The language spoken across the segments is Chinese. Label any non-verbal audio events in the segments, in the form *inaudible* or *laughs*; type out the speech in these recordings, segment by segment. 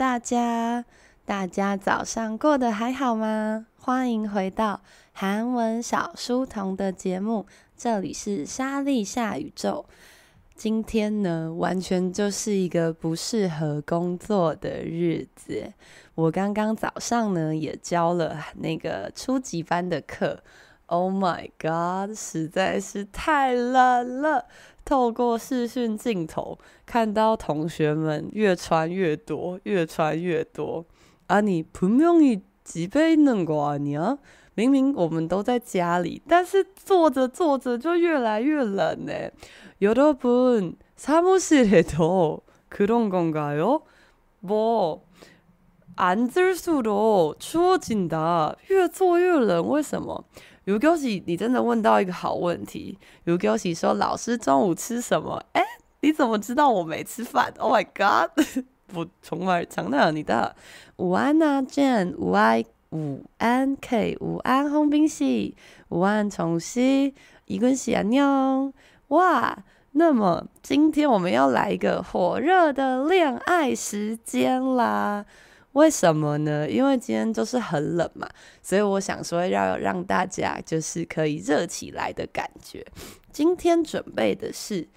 大家，大家早上过得还好吗？欢迎回到韩文小书童的节目，这里是莎莉夏宇宙。今天呢，完全就是一个不适合工作的日子。我刚刚早上呢，也教了那个初级班的课。Oh my god，实在是太冷了。透过视讯镜头看到同学们越穿越多，越穿越多。啊，你분명히집에있는거아니야？明明我们都在家里，但是坐着坐着就越来越冷呢。여러분사무실에도그런건가요？뭐앉을수록추워진다，*laughs* 越坐越冷，为什么？ 尤高喜，你真的问到一个好问题。尤高喜说：“老师中午吃什么？”哎，你怎么知道我没吃饭？Oh my god！*laughs* 我从来长那样你的午安啊，Jane，午安，午安，K，午安，红冰喜，午安，重熙，一根喜啊妞。哇，那么今天我们要来一个火热的恋爱时间啦。为什么呢？因为今天就是很冷嘛，所以我想说要让大家就是可以热起来的感觉。今天准备的是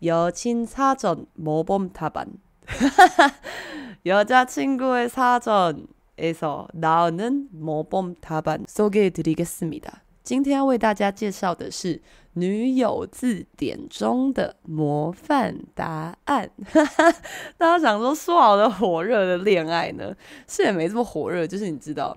여친사전모범답안，여자친구의사전에서나오는모범답안소개해드리겠습니다。 今天要为大家介绍的是女友字典中的模范答案。*laughs* 大家想说，说好的火热的恋爱呢？是也没这么火热。就是你知道，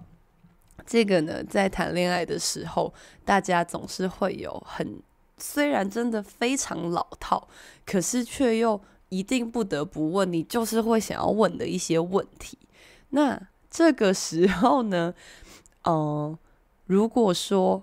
这个呢，在谈恋爱的时候，大家总是会有很虽然真的非常老套，可是却又一定不得不问你，就是会想要问的一些问题。那这个时候呢，嗯、如果说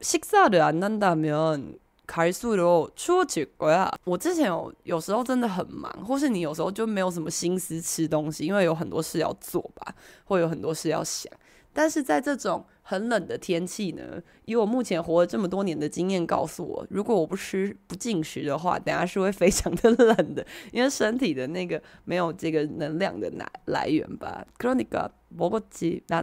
식사를 안 한다면 갈수록 추워질 거야。 我之前有有时候真的很忙，或是你有时候就没有什么心思吃东西，因为有很多事要做吧，或有很多事要想。但是在这种很冷的天气呢，以我目前活了这么多年的经验告诉我，如果我不吃不进食的话，等下是会非常的冷的，*laughs* 因为身体的那个没有这个能量的来来源吧。그러니까먹었지那。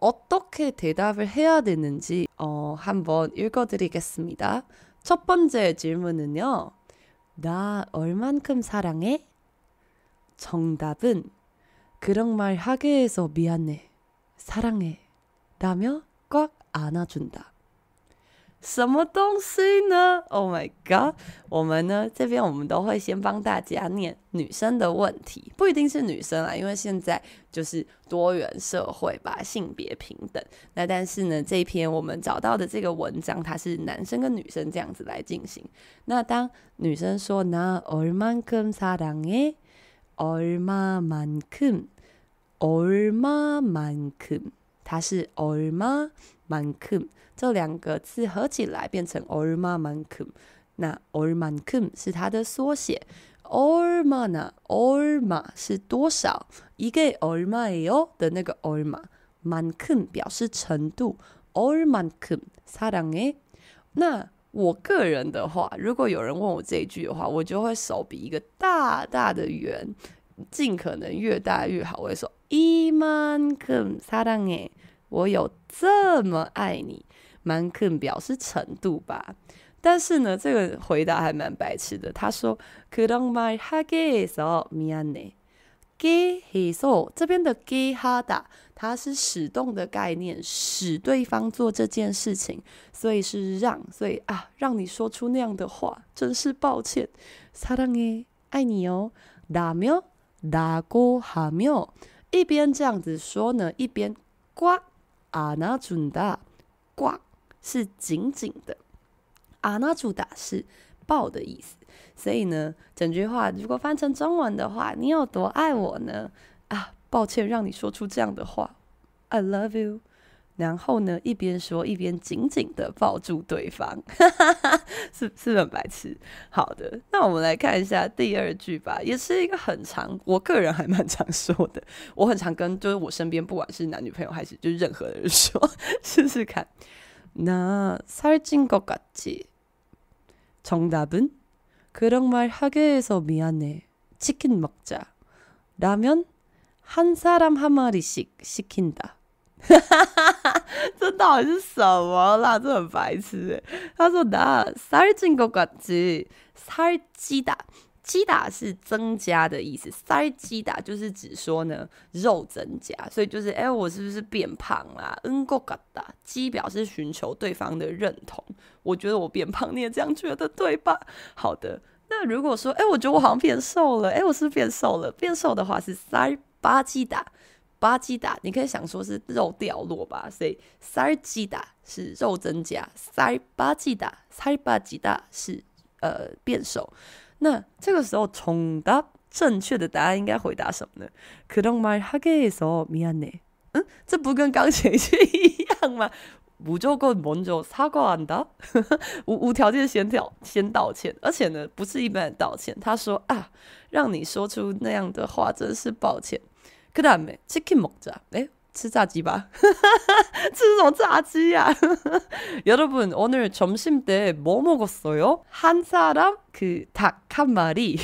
어떻게 대답을 해야 되는지 어, 한번 읽어드리겠습니다. 첫 번째 질문은요. 나 얼만큼 사랑해? 정답은 그런 말 하게 해서 미안해. 사랑해. 라며 꽉 안아준다. 什么东西呢？Oh my god！我们呢这边我们都会先帮大家念女生的问题，不一定是女生啦，因为现在就是多元社会吧，性别平等。那但是呢，这一篇我们找到的这个文章，它是男生跟女生这样子来进行。那当女生说나얼만큼사랑해얼마만큼얼마만큼 它是얼마만큼这两个字合起来变成얼마만큼，那얼만큼是它的缩写。얼마나얼마是多少？이게얼마예요的那个얼마，만큼表示程度。얼만큼사랑해。那我个人的话，如果有人问我这一句的话，我就会手比一个大大的圆，尽可能越大越好。我会说 이만큼사랑해。我有这么爱你。蛮肯表示程度吧，但是呢，这个回答还蛮白痴的。他说：“그런말하게해서미안해。” 给해서这边的给하다，它是使动的概念，使对方做这件事情，所以是让，所以啊，让你说出那样的话，真是抱歉。사랑해，爱你哦。라며라고하며， 一边这样子说呢，一边呱啊那主达呱是紧紧的，啊那主达是抱的意思。所以呢，整句话如果翻成中文的话，你有多爱我呢？啊，抱歉让你说出这样的话，I love you。然后呢，一边说一边紧紧的抱住对方，*laughs* 是是很白痴。好的，那我们来看一下第二句吧，也是一个很长，我个人还蛮常说的，我很常跟就是我身边不管是男女朋友还是就是任何人说，*laughs* 试试看。那살찐것같지정답은 그런말하게해서미안해치킨먹자라면한사람한마리씩시킨다 这到底是什么啦？这很白痴诶。他说的살찐것같지살찌다。基打是增加的意思，塞基打就是指说呢肉增加，所以就是哎，我是不是变胖啦？嗯，够嘎达，基表示寻求对方的认同。我觉得我变胖，你也这样觉得对吧？好的，那如果说哎，我觉得我好像变瘦了，哎，我是不是变瘦了？变瘦的话是塞巴基打， 巴基打，你可以想说是肉掉落吧，所以塞基打是肉增加，塞巴基打，塞巴基打是呃变瘦。那这个时候，重答正确的答案应该回答什么呢？그런말하게해서미안해。嗯，这不跟刚前一句一样吗？무조건먼저사과한다。*laughs* 无无条件先条先道歉，而且呢，不是一般的道歉。他说啊，让你说出那样的话，真是抱歉。 그다음에치킨먹자。诶。吃炸鸡吧，吃什么炸鸡呀？*laughs* 여러분오늘점심때뭐먹었어요한사람그닭한마리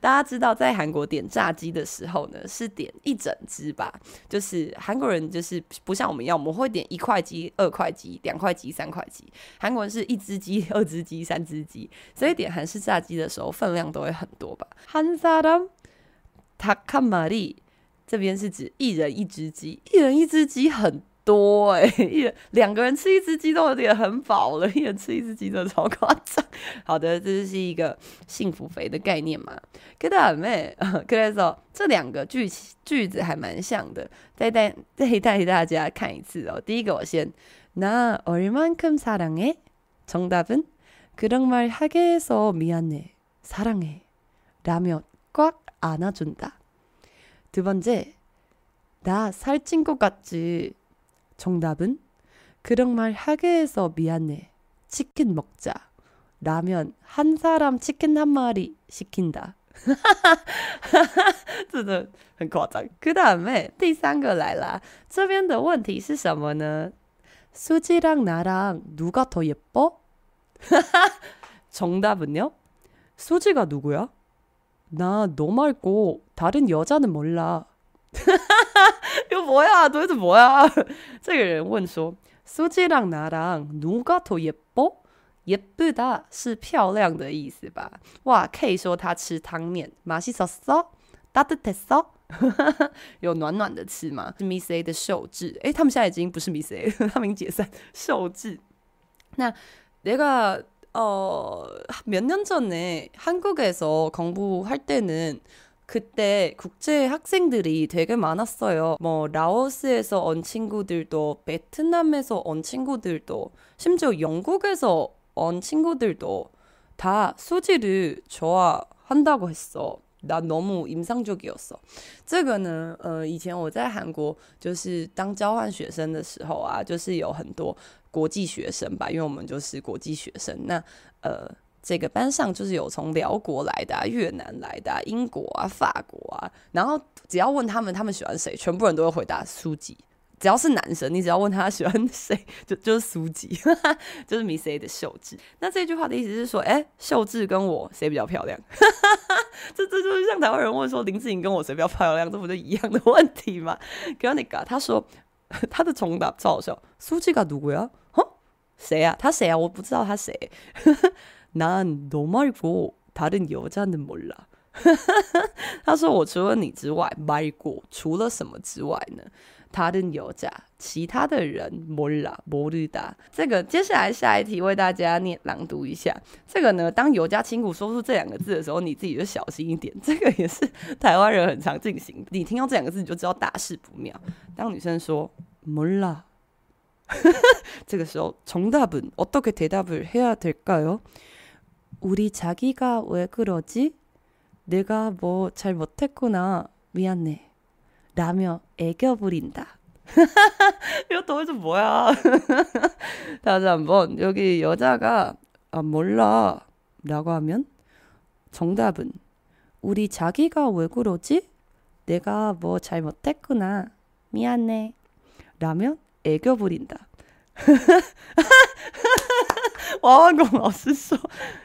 大家知道，在韩国点炸鸡的时候呢，是点一整只吧？就是韩国人就是不像我们一样，我们会点一块鸡、二块鸡、两块鸡、三块鸡。韩国人是一只鸡、*laughs* 二只鸡、三只鸡，所以点韩式炸鸡的时候分量都会很多吧？한사람닭한마리 这边是指一人一只鸡，一人一只鸡很多哎、欸，一人两个人吃一只鸡都有点很饱了，一人吃一只鸡真的超夸张。好的，这就是一个幸福肥的概念嘛。그다음에그래서*laughs* 这两个句句子还蛮像的，再带再带大家看一次哦。第一个我先，나얼만큼사랑해정답은그런말하게해서미안해사랑해라며꽉안아준다 두 번째, 나 살찐 것 같지? 정답은 그런 말 하게 해서 미안해. 치킨 먹자. 라면 한 사람 치킨 한 마리 시킨다. *laughs* 真的很夸张.그 다음에 第三个来啦.这边的问题是什么呢? 수지랑 나랑 누가 더 예뻐? *laughs* 정답은요? 수지가 누구야? 나 너 말고 다른 여자는 몰라. 又뭐야 도대체 뭐야 这个人问说수지랑 나랑 누가 더 예뻐? 예쁘다 是漂亮的意思吧？哇，K 说他吃汤面，맛있었어？따뜻했어？有暖暖的吃吗？是 Miss A 的秀智，诶，他们现在已经不是 Miss A，他们已经解散。秀智，那那个。 어, 몇 년 전에 한국에서 공부할 때는 그때 국제 학생들이 되게 많았어요. 뭐 라오스에서 온 친구들도 베트남에서 온 친구들도 심지어 영국에서 온 친구들도 다 수지를 좋아한다고 했어. 나 너무 인상적이었어. 这个呢,呃,以前我在韩国就是当交换学生的时候啊,就是有很多国际学生吧，因为我们就是国际学生。那呃，这个班上就是有从寮国来的、啊、越南来的、啊、英国啊、法国啊。然后只要问他们他们喜欢谁，全部人都会回答苏吉。 只要是男生，你只要问他喜欢谁，*laughs* 就就是苏吉，就是 Miss A *laughs* 的秀智。那这句话的意思是说，哎，秀智跟我谁比较漂亮？*laughs* 这这就是像台湾人问说林志颖跟我谁比较漂亮，这不就一样的问题吗？그러니까他说他的重答超好笑，苏吉가누구야？谁啊？他谁啊？我不知道他谁。난너말고다른여자는몰라 他说：“我除了你之外，말고除了什么之外呢？ 他的여자其他的人몰라모르다。这个接下来下一题为大家念朗读一下。这个呢，当有家亲故说出这两个字的时候，你自己就小心一点。*laughs* 这个也是台湾人很常进行。你听到这两个字，你就知道大事不妙。当女生说몰라，*laughs* 这个时候정답은어떻게대답을해야될까요？ 우리자기가왜그러지？ 내가뭐잘못했구나미안해 라며 애교 부린다. 이거 도대체 뭐야? *laughs* 다시 한번 여기 여자가 아, 몰라 라고 하면 정답은 우리 자기가 왜 그러지? 내가 뭐 잘못했구나. 미안해. 라면 애교 부린다. 와왕공 맛있어.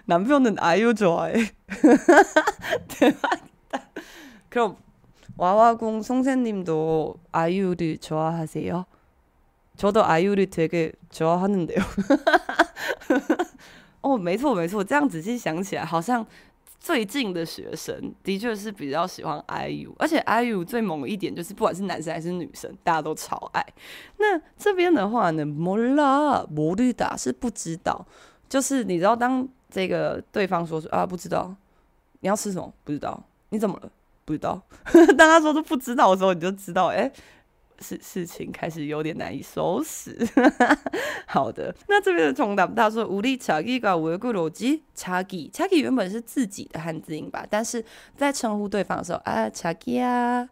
남편은 아유 좋아해. *laughs* 대박이다. 그럼 와와궁 송새님도 아이유를 좋아하세요? 저도 아이유를 되게 좋아하는데요. *laughs* 哦，没错没错，这样仔细想起来，好像最近的学生的确是比较喜欢 IU，而且 IU 最猛的一点就是，不管是男生还是女生，大家都超爱。那这边的话呢，몰라모르다是不知道，就是你知道，当这个对方说说啊不知道，你要吃什么？不知道，你怎么了？ 不知道，*laughs* 当他说是不知道的时候，你就知道，哎，事事情开始有点难以收拾。*laughs* 好的，那这边的重答他说，无力查吉个无故逻辑，查吉查吉原本是自己的汉字音吧，但是在称呼对方的时候啊，查吉啊，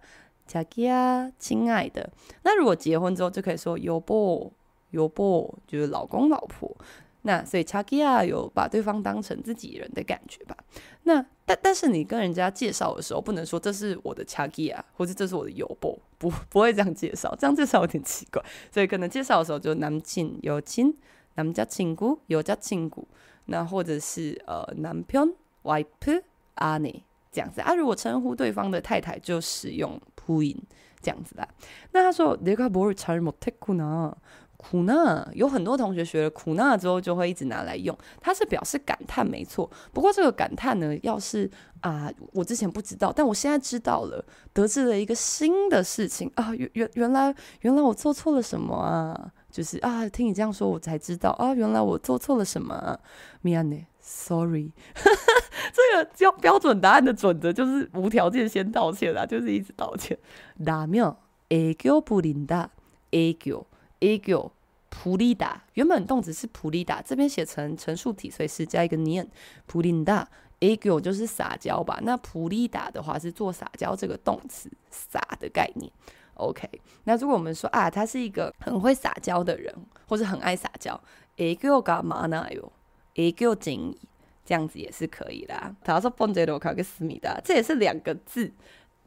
查吉啊，亲爱的。那如果结婚之后就可以说，有波有波，就是老公老婆。那所以자기야有把对方当成自己人的感觉吧。那但但是你跟人家介绍的时候，不能说这是我的자기야，或者这是我的여보，不不会这样介绍，这样介绍有点奇怪。*laughs* 所以可能介绍的时候就남친여친남자친구여자친구，那或者是呃남편와이프아내这样子啊。如果称呼对方的太太，就使用부 인这样子啦。那他说내가뭘잘못했구나。 苦纳有很多同学学了苦纳之后就会一直拿来用，它是表示感叹没错。不过这个感叹呢，要是啊、呃，我之前不知道，但我现在知道了，得知了一个新的事情啊，原原原来原来我做错了什么啊？就是啊，听你这样说，我才知道啊，原来我做错了什么啊。미안해，sorry。*laughs* 这个标标准答案的准则就是无条件先道歉啦，就是一直道歉。라며애교부린다애교 egil 普利达原本动词是普利达这边写成陈述体所以是加一个念普利达 egil 就是撒娇吧那普利达的话是做撒娇这个动词撒的概念。Ok 那如果我们说啊他是一个很会撒娇的人或者很爱撒娇 egil 干嘛呢哎哟 egil 精这样子也是可以啦。他说蹦极的我个思密达这也是两个字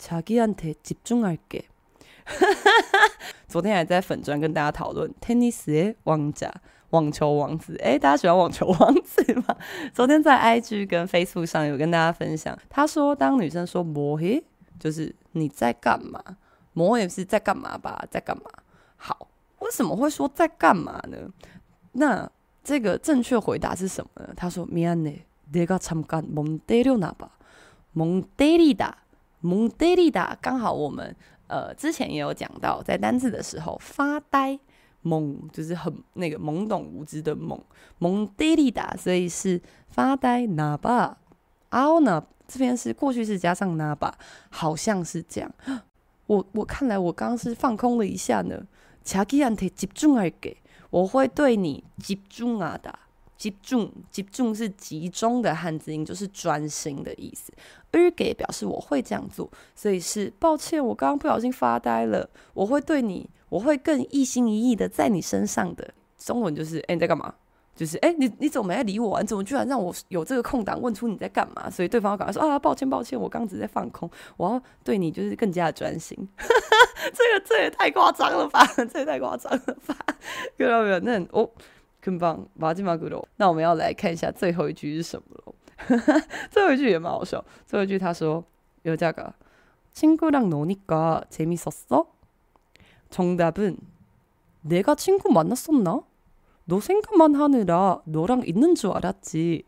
자기한테집중할게。*laughs* 昨天还在粉专跟大家讨论 Tennis 王者网球王子，哎，大家喜欢网球王子吗？*laughs* 昨天在 IG 跟 Facebook 上有跟大家分享，他说当女生说뭐해，就是你在干嘛？뭐해是在干嘛吧？在干嘛？好，为什么会说在干嘛呢？那这个正确回答是什么呢？他说미안해내가잠깐멍때렸나봐멍때리다 蒙得利达刚好我们呃之前也有讲到在单字的时候发呆猛就是很那个懵懂无知的猛蒙得利达所以是发呆那吧啊哦那这边是过去式加上那吧好像是这样。我我看来我刚刚是放空了一下呢。查克安特集中那个我会对你集中啊的集中，集中是集中的汉字音，就是专心的意思。而给表示我会这样做，所以是抱歉，我刚刚不小心发呆了。我会对你，我会更一心一意的在你身上的。中文就是，哎，你在干嘛？就是哎，你你怎么没来理我啊？你怎么居然让我有这个空档问出你在干嘛？所以对方要赶快说啊，抱歉抱歉，我刚只在放空，我要对你就是更加的专心。*laughs* 这个这也太夸张了吧？这也太夸张了吧？看到没有？那哦， 很棒，马吉马古罗。那我们要来看一下最后一句是什么喽？最后一句也蛮好笑。最后一句他说：“有这个친구랑노니까재밌었어정답은내가친구만났었나？” 너생각만하느라너랑있는줄알았지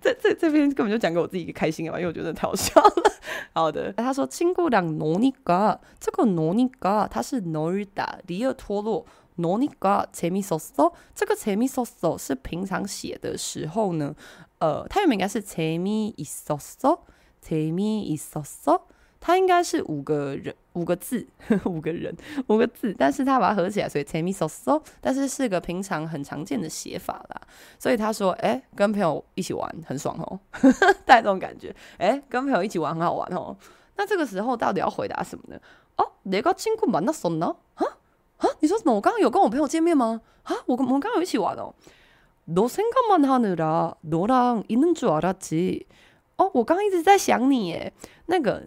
这这这边根本就讲给我自己开心的嘛，因为我觉得太好笑了。好的，他说친구랑노니까这个노니까它是놀다 리을脱落 노니까재밌었어这个재밌었어是平常写的时候呢，呃，它原本应该是재미있었어재미있었어它应该是五个人，五个字，*laughs* 呵呵五个人，五个字，但是他把它合起来，所以 재밌었어，但是是个平常很常见的写法啦。所以他说，哎、欸，跟朋友一起玩很爽哦，*laughs* 带这种感觉，哎、欸，跟朋友一起玩很好玩哦。那这个时候到底要回答什么呢？哦，내가친구만났었나？啊啊， 你说什么？我刚刚有跟我朋友见面吗？啊，我跟我们刚刚有一起玩哦。너생각만하느라너랑있는줄알았지哦，我刚刚一直在想你耶。那个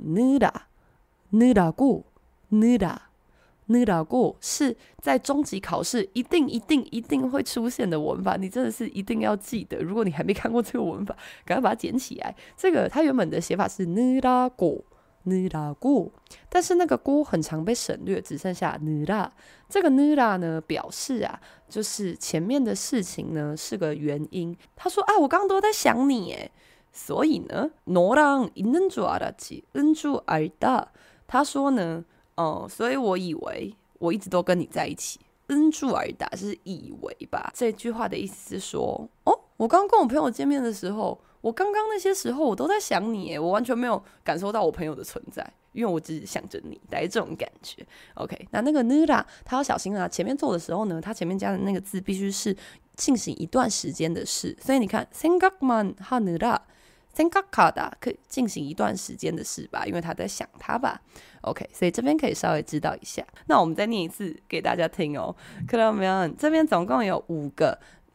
느라느라고느라느라고是在中级考试一定一定一定会出现的文法，你真的是一定要记得。如果你还没看过这个文法，赶快把它捡起来。这个它原本的写法是느라고 느라고，但是那个고很常被省略，只剩下느라。这个느라呢，表示啊，就是前面的事情呢是个原因。他说啊，我刚刚都在想你耶。所以呢，너랑있는줄알았지은줄알다。他说呢，哦、呃，所以我以为我一直都跟你在一起。은줄알다是以为吧？这句话的意思是说，哦，我刚跟我朋友见面的时候， 我刚刚那些时候我都在想你诶，我完全没有感受到我朋友的存在，因为我只是想着你。但这种感觉，OK，那那个 Nura，他要小心啊。前面做的时候呢，他前面加的那个字必须是进行一段时间的事。所以你看，think up man 和 Nura，think up Kada，可以进行一段时间的事吧？因为他在想他吧。OK，所以这边可以稍微知道一下。那我们再念一次给大家听哦。看到没有，这边总共有五个。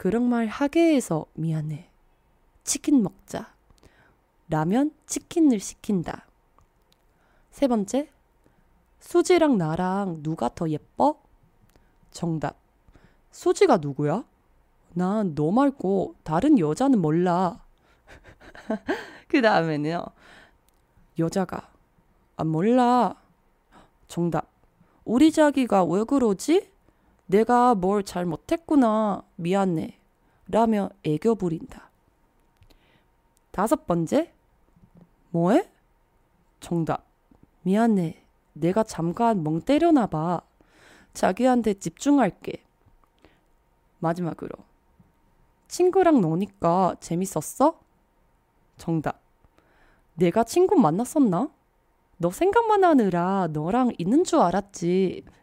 그런 말 하게 해서 미안해. 치킨 먹자. 라면 치킨을 시킨다. 세 번째, 수지랑 나랑 누가 더 예뻐? 정답. 수지가 누구야? 난 너 말고 다른 여자는 몰라. *laughs* 그 다음에는요. 여자가 아 몰라. 정답. 우리 자기가 왜 그러지? 내가 뭘 잘못했구나. 미안해. 라며 애교 부린다. 다섯 번째. 뭐해? 정답. 미안해. 내가 잠깐 멍 때려나 봐. 자기한테 집중할게. 마지막으로. 친구랑 노니까 재밌었어? 정답. 내가 친구 만났었나? 너 생각만 하느라 너랑 있는 줄 알았지.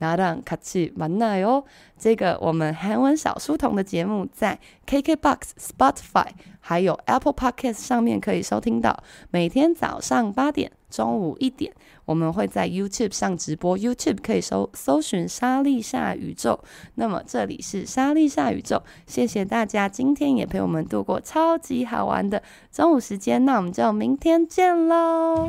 나랑 같이 만나요。这个我们韩文小书童的节目在 KKBOX、Spotify 还有 Apple Podcast 上面可以收听到。每天早上八点、中午一点，我们会在 YouTube 上直播。YouTube 可以搜搜寻莎莉夏宇宙。那么这里是莎莉夏宇宙，谢谢大家今天也陪我们度过超级好玩的中午时间。那我们就明天见喽。